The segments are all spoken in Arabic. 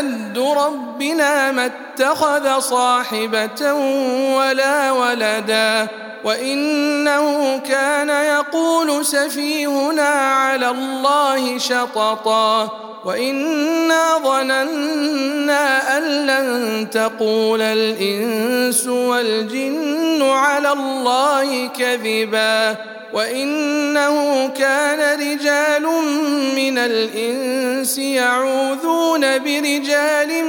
جد ربنا ما اتخذ صاحبة ولا ولدا وإنه كان يقول سفيهنا على الله شططا وإنا ظننا أن لن تقول الإنس والجن على الله كذبا وإنه كان رجال من الإنس يعوذون برجال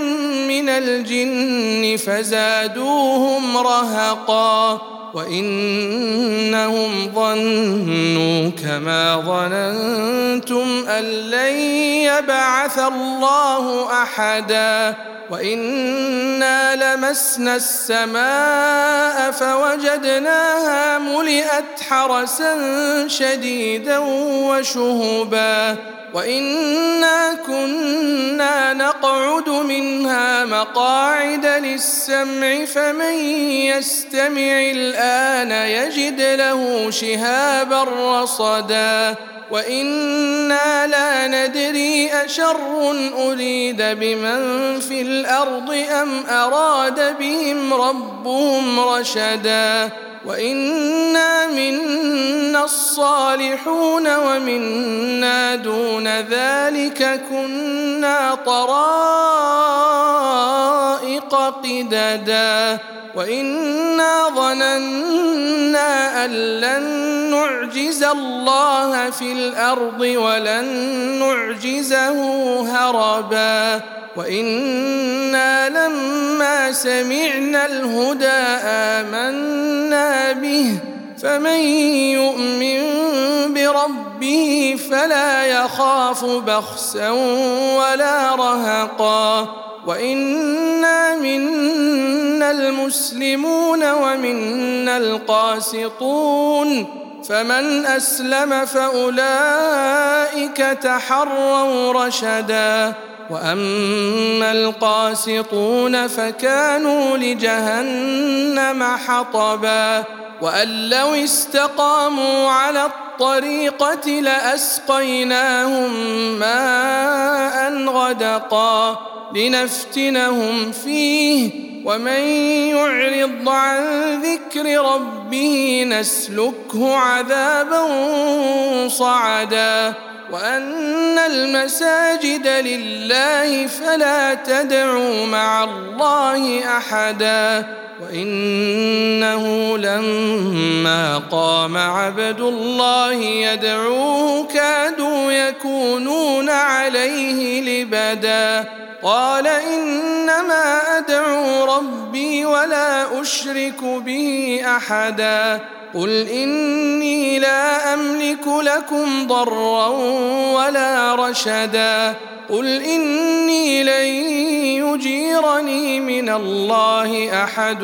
من الجن فزادوهم رهقا وإنهم ظنوا كما ظننتم أن لن يبعث الله أحدا وإنا لمسنا السماء فوجدناها ملئت حرسا شديدا وشهبا وإنا كنا نقعد منها مقاعد للسمع فمن يستمع الان يجد له شهابا رصدا وأنا لا ندري اشر اريد بمن في الأرض ام اراد بهم ربهم رشدا وانا منا الصالحون ومنا دون ذلك كنا طرائق قددا وإنا ظننا أن لن نعجز الله في الأرض ولن نعجزه هربا وإنا لما سمعنا الهدى آمنا به فمن يؤمن بربه فلا يخاف بخسا ولا رهقا وانا منا المسلمون ومنا القاسطون فمن اسلم فاولئك تحروا رشدا وأما القاسطون فكانوا لجهنم حطبا وأن لو استقاموا على الطريقة لأسقيناهم ماء غدقا لنفتنهم فيه ومن يعرض عن ذكر ربه نسلكه عذابا صعدا وأن المساجد لله فلا تدعوا مع الله أحدا. وانه لما قام عبد الله يدعوه كادوا يكونون عليه لبدا قال انما ادعو ربي ولا اشرك به احدا قل اني لا املك لكم ضرا ولا رشدا قل اني لن يجيرني من الله احد